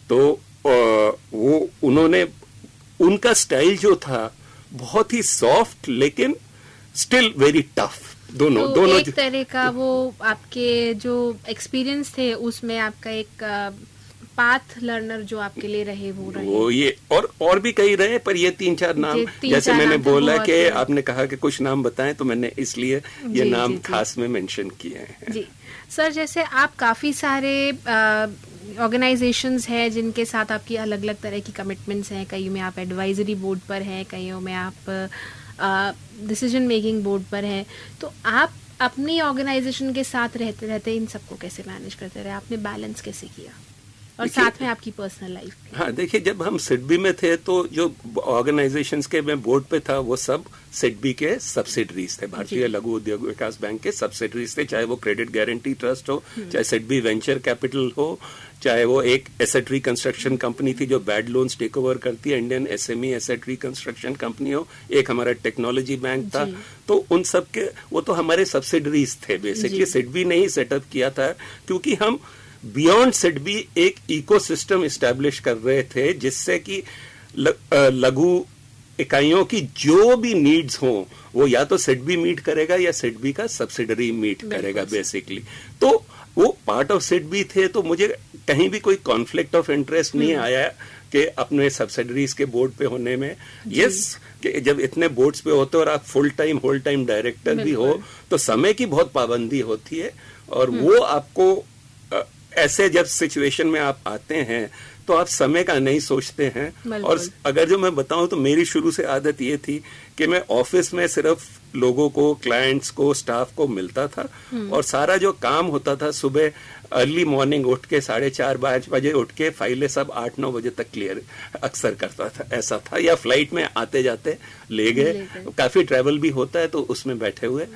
तो वो उन्होंने उनका स्टाइल जो था बहुत ही सॉफ्ट लेकिन स्टिल वेरी टफ दोनों तो दोनों एक तरह का वो आपके जो एक्सपीरियंस थे उसमें आपका एक पाथ लर्नर जो आपके लिए रहे वो रहे। वो ये और और भी कई रहे पर ये तीन चार नाम। तीन जैसे चार मैंने नाम बोला कि आपने कहा कि कुछ नाम बताएँ तो मैंने इसलिए ये जी, नाम जी, खास में मेंशन किए हैं। जी। सर जैसे आप काफ़ी सारे ऑर्गेनाइजेशंस हैं जिनके साथ आपकी अलग अलग तरह की कमिटमेंट्स हैं। कई में आप एडवाइजरी बोर्ड पर हैं कईयों में आप डिसीज़न मेकिंग बोर्ड पर हैं। तो आप अपनी ऑर्गेनाइजेशन के साथ रहते रहते इन सबको कैसे मैनेज करते रहे? आपने बैलेंस कैसे किया? और साथ में आपकी पर्सनल लाइफ हाँ देखिए जब हम सिडबी में थे तो जो ऑर्गेनाइजेशन के मैं बोर्ड पे था वो सब सिडबी के सब्सिडरीज थे। भारतीय लघु उद्योग विकास बैंक के सब्सिडरीज थे चाहे वो क्रेडिट गारंटी ट्रस्ट हो हम्म। चाहे सिडबी वेंचर कैपिटल हो चाहे वो एक एसेट रिकंस्ट्रक्शन कंपनी थी जो बैड लोन्स टेक ओवर करती है Indian SME asset reconstruction company हो एक हमारा टेक्नोलॉजी बैंक था। तो उन सब के वो तो हमारे सब्सिडरीज थे बेसिकली सिडबी ने ही सेटअप किया था क्योंकि हम बियॉन्ड सिडबी एक इकोसिस्टम स्टैब्लिश कर रहे थे जिससे कि लघु इकाइयों की जो भी नीड्स हो वो या तो सिडबी मीट करेगा या सिडबी का सब्सिडरी मीट करेगा बेसिकली तो वो पार्ट ऑफ़ सिडबी थे तो मुझे कहीं भी कोई कॉन्फ्लिक्ट ऑफ़ इंटरेस्ट नहीं हम्म। आया कि अपने सब्सिडरीज के बोर्ड पे होने में। यस कि जब इतने बोर्ड्स पे होते हो और आप full time whole time director भी हो तो समय की बहुत पाबंदी होती है और हम्म। वो आपको ऐसे जब सिचुएशन में आप आते हैं तो आप समय का नहीं सोचते हैं और अगर जो मैं बताऊँ तो मेरी शुरू से आदत ये थी कि मैं ऑफ़िस में सिर्फ़ लोगों को क्लाइंट्स को स्टाफ को मिलता था हम्म। और सारा जो काम होता था सुबह अर्ली मॉर्निंग उठ के साढ़े चार पाँच बजे उठ के फाइलें सब आठ नौ बजे तक क्लियर अक्सर करता था ऐसा था। या फ़्लाइट में आते जाते ले गए। काफ़ी ट्रेवल भी होता है तो उसमें बैठे हुए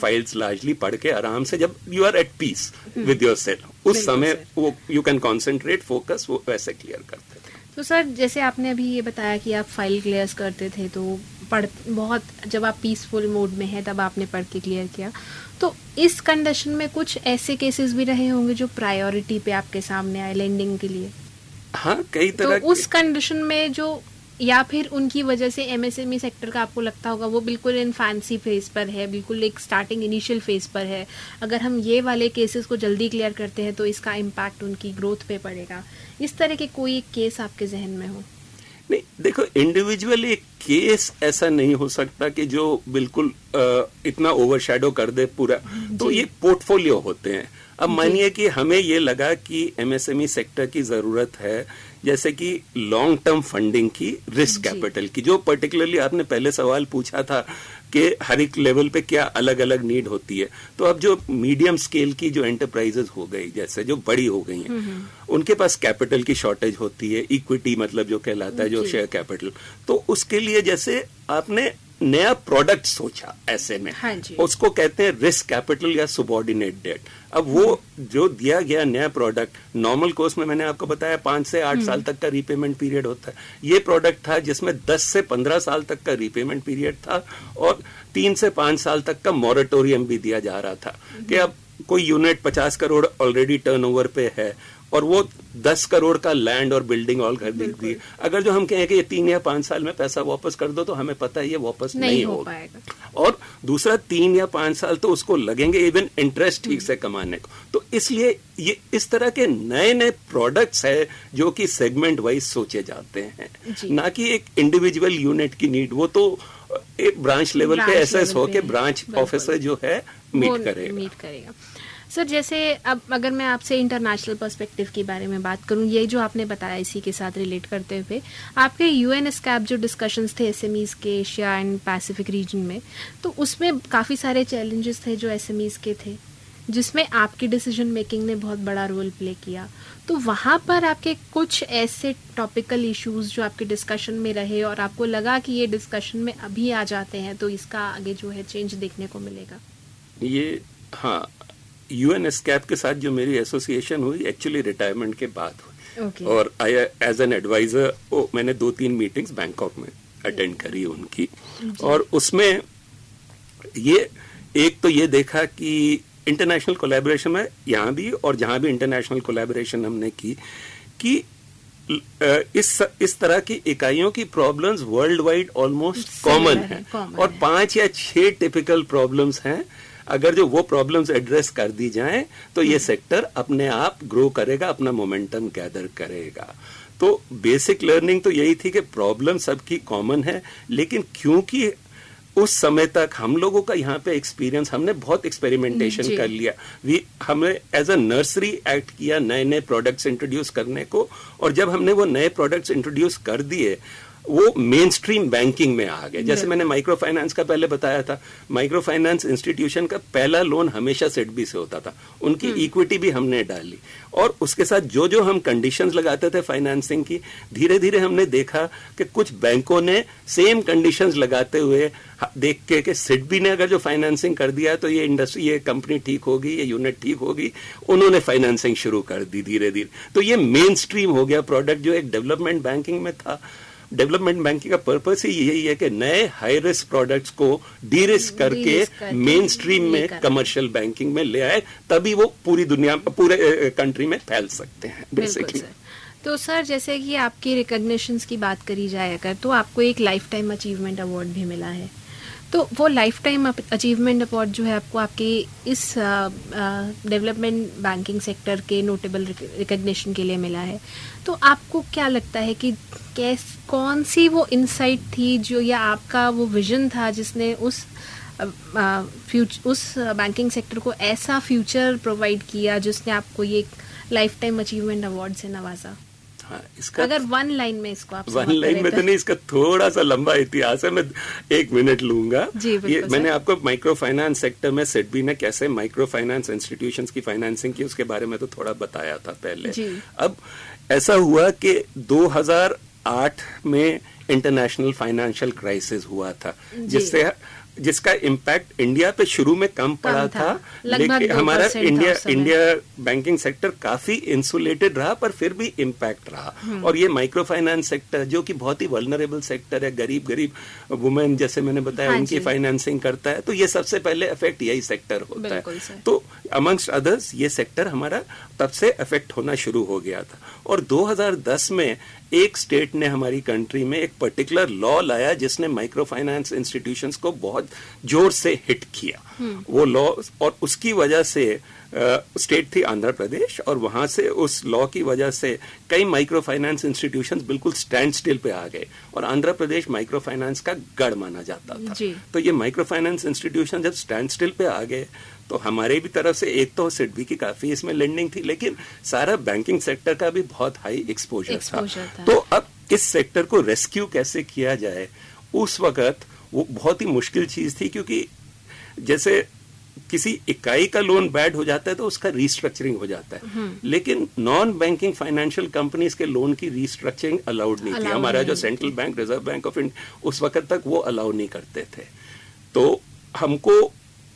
फाइल्स लार्जली पढ़ के आराम से जब you are at peace with yourself उस समय वो यू कैन कॉन्सेंट्रेट फोकस वो वैसे क्लियर करते थे। तो सर जैसे आपने अभी ये बताया कि आप फ़ाइल क्लियर करते थे तो पढ़ बहुत जब आप पीसफुल मोड में है तब आपने पढ़ के क्लियर किया। तो इस कंडीशन में कुछ ऐसे केसेस भी रहे होंगे जो प्रायोरिटी पे आपके सामने आए लेंडिंग के लिए? हाँ कई तरह तो उस कंडीशन में जो या फिर उनकी वजह से एमएसएमई सेक्टर का आपको लगता होगा वो बिल्कुल इन फैंसी फ़ेज़ पर है बिल्कुल एक स्टार्टिंग इनिशियल फ़ेज़ पर है। अगर हम ये वाले केसेस को जल्दी क्लियर करते हैं तो इसका इम्पैक्ट उनकी ग्रोथ पे पड़ेगा। इस तरह के कोई केस आपके जहन में हो? नहीं देखो इंडिविजुअल एक केस ऐसा नहीं हो सकता कि जो बिल्कुल इतना ओवरशैडो कर दे पूरा। तो ये पोर्टफोलियो होते हैं। अब मानिए कि हमें ये लगा कि एमएसएमई सेक्टर की ज़रूरत है जैसे कि लॉन्ग टर्म फंडिंग की रिस्क कैपिटल की जो पर्टिकुलरली आपने पहले सवाल पूछा था कि हर एक लेवल पे क्या अलग अलग नीड होती है। तो अब जो मीडियम स्केल की जो एंटरप्राइजेस हो गई जैसे जो बड़ी हो गई हैं उनके पास कैपिटल की शॉर्टेज होती है इक्विटी मतलब जो कहलाता है जो शेयर कैपिटल तो उसके लिए जैसे आपने नया प्रोडक्ट सोचा ऐसे में। हाँ जी। उसको कहते हैं रिस्क कैपिटल या सुबॉर्डिनेट डेट अब वो जो दिया गया नया प्रोडक्ट नॉर्मल कोर्स में मैंने आपको बताया पाँच से आठ साल तक का रीपेमेंट पीरियड होता है। ये प्रोडक्ट था जिसमें दस से पंद्रह साल तक का रीपेमेंट पीरियड था और तीन से पाँच साल तक का मॉरेटोरियम भी दिया जा रहा था कि अब कोई यूनिट पचास करोड़ ऑलरेडी टर्नओवर पे है और वो दस करोड़ का लैंड और बिल्डिंग ऑल खरीद दी अगर जो हम कहें कि ये तीन या पाँच साल में पैसा वापस कर दो तो हमें पता है ये वापस नहीं, नहीं हो होगा। पाएगा। और दूसरा तीन या पाँच साल तो उसको लगेंगे इवन इंटरेस्ट ठीक से कमाने को। तो इसलिए ये इस तरह के नए नए प्रोडक्ट्स है जो कि सेगमेंट वाइज सोचे जाते हैं। ना कि एक इंडिविजुअल यूनिट की नीड वो तो एक ब्रांच लेवल पे एसएस level हो के ब्रांच ऑफिसर जो है मीट करेगा। मीट करेगा। सर, जैसे अब अगर मैं आपसे इंटरनेशनल पर्सपेक्टिव के बारे में बात करूँ, ये जो आपने बताया इसी के साथ रिलेट करते हुए, आपके यूएन स्कैप जो डिस्कशंस थे एसएमईज के एशिया एंड पैसिफिक रीजन में तो उसमें काफ़ी सारे चैलेंजेस थे जो एसएमईज के थे, जिसमें आपकी डिसीज़न मेकिंग ने बहुत बड़ा रोल प्ले किया। तो वहाँ पर आपके कुछ ऐसे टॉपिकल इश्यूज़ जो आपके डिस्कशन में रहे और आपको लगा कि ये डिस्कशन में अभी आ जाते हैं तो इसका आगे जो है चेंज देखने को मिलेगा? ये हाँ यूएन स्कैप के साथ जो मेरी एसोसिएशन हुई एक्चुअली रिटायरमेंट के बाद हुई। ओके और आई एज एन एडवाइजर मैंने दो तीन मीटिंग्स बैंकॉक में अटेंड करी उनकी। और उसमें ये एक तो ये देखा कि इंटरनेशनल कोलेबोरेशन में यहाँ भी और जहाँ भी इंटरनेशनल कोलेबोरेशन हमने की कि इस इस तरह की इकाइयों की problems world wide almost common है और पाँच या छह टिपिकल प्रॉब्लम्स हैं अगर जो वो प्रॉब्लम्स एड्रेस कर दी जाएँ तो ये सेक्टर अपने आप ग्रो करेगा अपना मोमेंटम गैदर करेगा। तो बेसिक लर्निंग तो यही थी कि प्रॉब्लम सबकी कॉमन है लेकिन क्योंकि उस समय तक हम लोगों का यहाँ पे एक्सपीरियंस हमने बहुत एक्सपेरिमेंटेशन कर लिया। वी हमें एज अ नर्सरी एक्ट किया नए नए प्रोडक्ट्स इंट्रोड्यूस करने को और जब हमने वो नए प्रोडक्ट्स इंट्रोड्यूस कर दिए वो मेन स्ट्रीम बैंकिंग में आ गए। जैसे मैंने माइक्रो फाइनेंस का पहले बताया था माइक्रो फाइनेंस इंस्टीट्यूशन का पहला लोन हमेशा सिडबी से होता था। उनकी इक्विटी भी हमने डाली। और उसके साथ जो जो हम कंडीशंस लगाते थे फाइनेंसिंग की धीरे धीरे हमने देखा कि कुछ बैंकों ने सेम कंडीशंस लगाते हुए देख के कि सिडबी ने अगर जो फाइनेंसिंग कर दिया तो ये इंडस्ट्री ये कंपनी ठीक होगी ये यूनिट ठीक होगी। उन्होंने फाइनेंसिंग शुरू कर दी धीरे धीरे तो ये मेन स्ट्रीम हो गया प्रोडक्ट जो एक डेवलपमेंट बैंकिंग में था। डेवलपमेंट बैंकिंग का पर्पस ही यही है कि नए हाई रिस्क प्रोडक्ट्स को डी रिस्क करके मेन स्ट्रीम में कमर्शियल बैंकिंग में ले आए तभी वो पूरी दुनिया पूरे कंट्री में फैल सकते हैं बेसिकली तो सर जैसे कि आपकी रिकॉग्निशंस की बात करी जाए अगर तो आपको एक लाइफ टाइम अचीवमेंट अवार्ड भी मिला है। तो वो लाइफ टाइम अचीवमेंट अवार्ड जो है आपको आपके इस डेवलपमेंट बैंकिंग सेक्टर के नोटेबल रिकॉग्निशन के लिए मिला है। तो आपको क्या लगता है कि कैस, कौन सी वो इंसाइट थी जो, या आपका वो विजन था जिसने उस फ्यूच उस बैंकिंग सेक्टर को ऐसा फ्यूचर प्रोवाइड किया जिसने आपको ये लाइफ टाइम अचीवमेंट अवार्ड से नवाजा? हाँ इसका अगर वन लाइन में इसको आप वन लाइन में तो नहीं इसका थोड़ा सा लंबा इतिहास है मैं एक मिनट लूँगा। जी, ये मैंने आपको माइक्रो फाइनेंस सेक्टर में सिडबी ने कैसे माइक्रो फाइनेंस इंस्टीट्यूशन की फाइनेंसिंग की उसके बारे में तो थोड़ा बताया था पहले। अब ऐसा हुआ कि 2008 में इंटरनेशनल फाइनेंशियल क्राइसिस हुआ था जिससे जिसका इम्पैक्ट इंडिया पे शुरू में कम पड़ा था, था लेकिन हमारा इंडिया इंडिया बैंकिंग सेक्टर काफ़ी इंसुलेटेड रहा पर फिर भी इम्पैक्ट रहा। हम्म। और ये माइक्रो फाइनेंस सेक्टर जो कि बहुत ही वल्नरेबल सेक्टर है गरीब गरीब वुमेन जैसे मैंने बताया हाँ उनकी फाइनेंसिंग करता है तो ये सबसे पहले इफ़ेक्ट यही सेक्टर होता है। तो अमंगस्ट अदर्स ये सेक्टर हमारा तब से इफ़ेक्ट होना शुरू हो गया था। और 2010 में एक स्टेट ने हमारी कंट्री में एक पर्टिकुलर लॉ लाया जिसने माइक्रो फाइनेंस इंस्टीट्यूशंस को बहुत ज़ोर से हिट किया हम्म। वो लॉ और उसकी वजह से स्टेट थी आंध्र प्रदेश और वहाँ से उस लॉ की वजह से कई माइक्रो फाइनेंस इंस्टीट्यूशंस बिल्कुल स्टैंड स्टिल पे आ गए और आंध्र प्रदेश माइक्रो फाइनेंस का गढ़ माना जाता था तो ये माइक्रो फाइनेंस इंस्टीट्यूशन जब स्टैंड स्टिल पे आ गए तो हमारे भी तरफ़ से एक तो सिडबी की काफ़ी इसमें लेंडिंग थी लेकिन सारा बैंकिंग सेक्टर का भी बहुत हाई एक्सपोजर था।, था तो अब इस सेक्टर को रेस्क्यू कैसे किया जाए उस वक्त वो बहुत ही मुश्किल चीज़ थी क्योंकि जैसे किसी इकाई का लोन बैड हो जाता है तो उसका रीस्ट्रक्चरिंग हो जाता है। हम्म। लेकिन नॉन बैंकिंग फाइनेंशियल कंपनीज़ के लोन की रीस्ट्रक्चरिंग अलाउड नहीं थी। हमारा जो central bank Reserve Bank of India उस वक्त तक वो अलाउ नहीं करते थे। तो हमको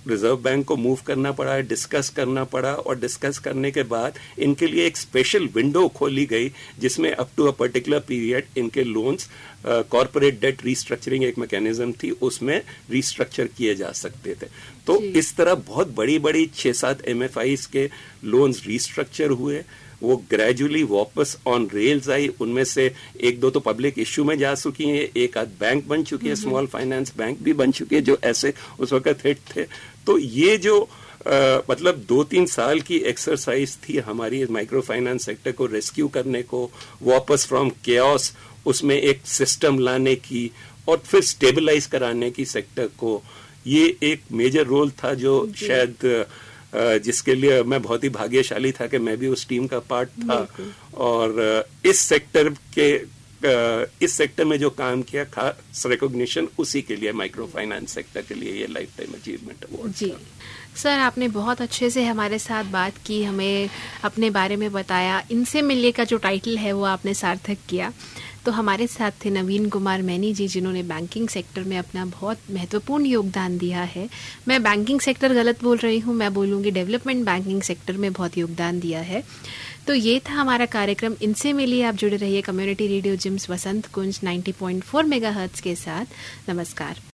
रिज़र्व बैंक को मूव करना पड़ा डिस्कस करना पड़ा और डिस्कस करने के बाद इनके लिए एक स्पेशल विंडो खोली गई जिसमें up to a particular period इनके लोन्स कॉरपोरेट डेट रिस्ट्रक्चरिंग एक मैकेनिज्म थी उसमें रिस्ट्रक्चर किए जा सकते थे। तो इस तरह बहुत बड़ी बड़ी छह सात एम के लोन्स रिस्ट्रक्चर हुए। वो ग्रेजुअली वापस ऑन रेल्स आई। उनमें से एक दो तो पब्लिक इश्यू में जा चुकी है एक आध बैंक बन चुकी है स्मॉल फाइनेंस बैंक भी बन चुकी है जो ऐसे उस वक्त हिट थे। तो ये जो आ, मतलब दो तीन साल की एक्सरसाइज थी हमारी माइक्रो फाइनेंस सेक्टर को रेस्क्यू करने को वापस फ्रॉम केओस उसमें एक सिस्टम लाने की और फिर स्टेबलाइज कराने की सेक्टर को ये एक मेजर रोल था जो। शायद जिसके लिए मैं बहुत ही भाग्यशाली था कि मैं भी उस टीम का पार्ट था। और इस सेक्टर के इस सेक्टर में जो काम किया खास रिकॉग्निशन उसी के लिए माइक्रो फाइनेंस सेक्टर के लिए ये लाइफ टाइम अचीवमेंट अवार्ड जी सर आपने बहुत अच्छे से हमारे साथ बात की हमें अपने बारे में बताया। इनसे मिलने का जो टाइटल है वो आपने सार्थक किया। तो हमारे साथ थे नवीन कुमार मैनी जी, जिन्होंने बैंकिंग सेक्टर में अपना बहुत महत्वपूर्ण योगदान दिया है। मैं बैंकिंग सेक्टर गलत बोल रही हूँ, मैं बोलूँगी डेवलपमेंट बैंकिंग सेक्टर में बहुत योगदान दिया है। तो ये था हमारा कार्यक्रम। इनसे मिलिए आप जुड़े रहिए community radio JIMS Vasant Kunj 90.4 megahertz के साथ। नमस्कार।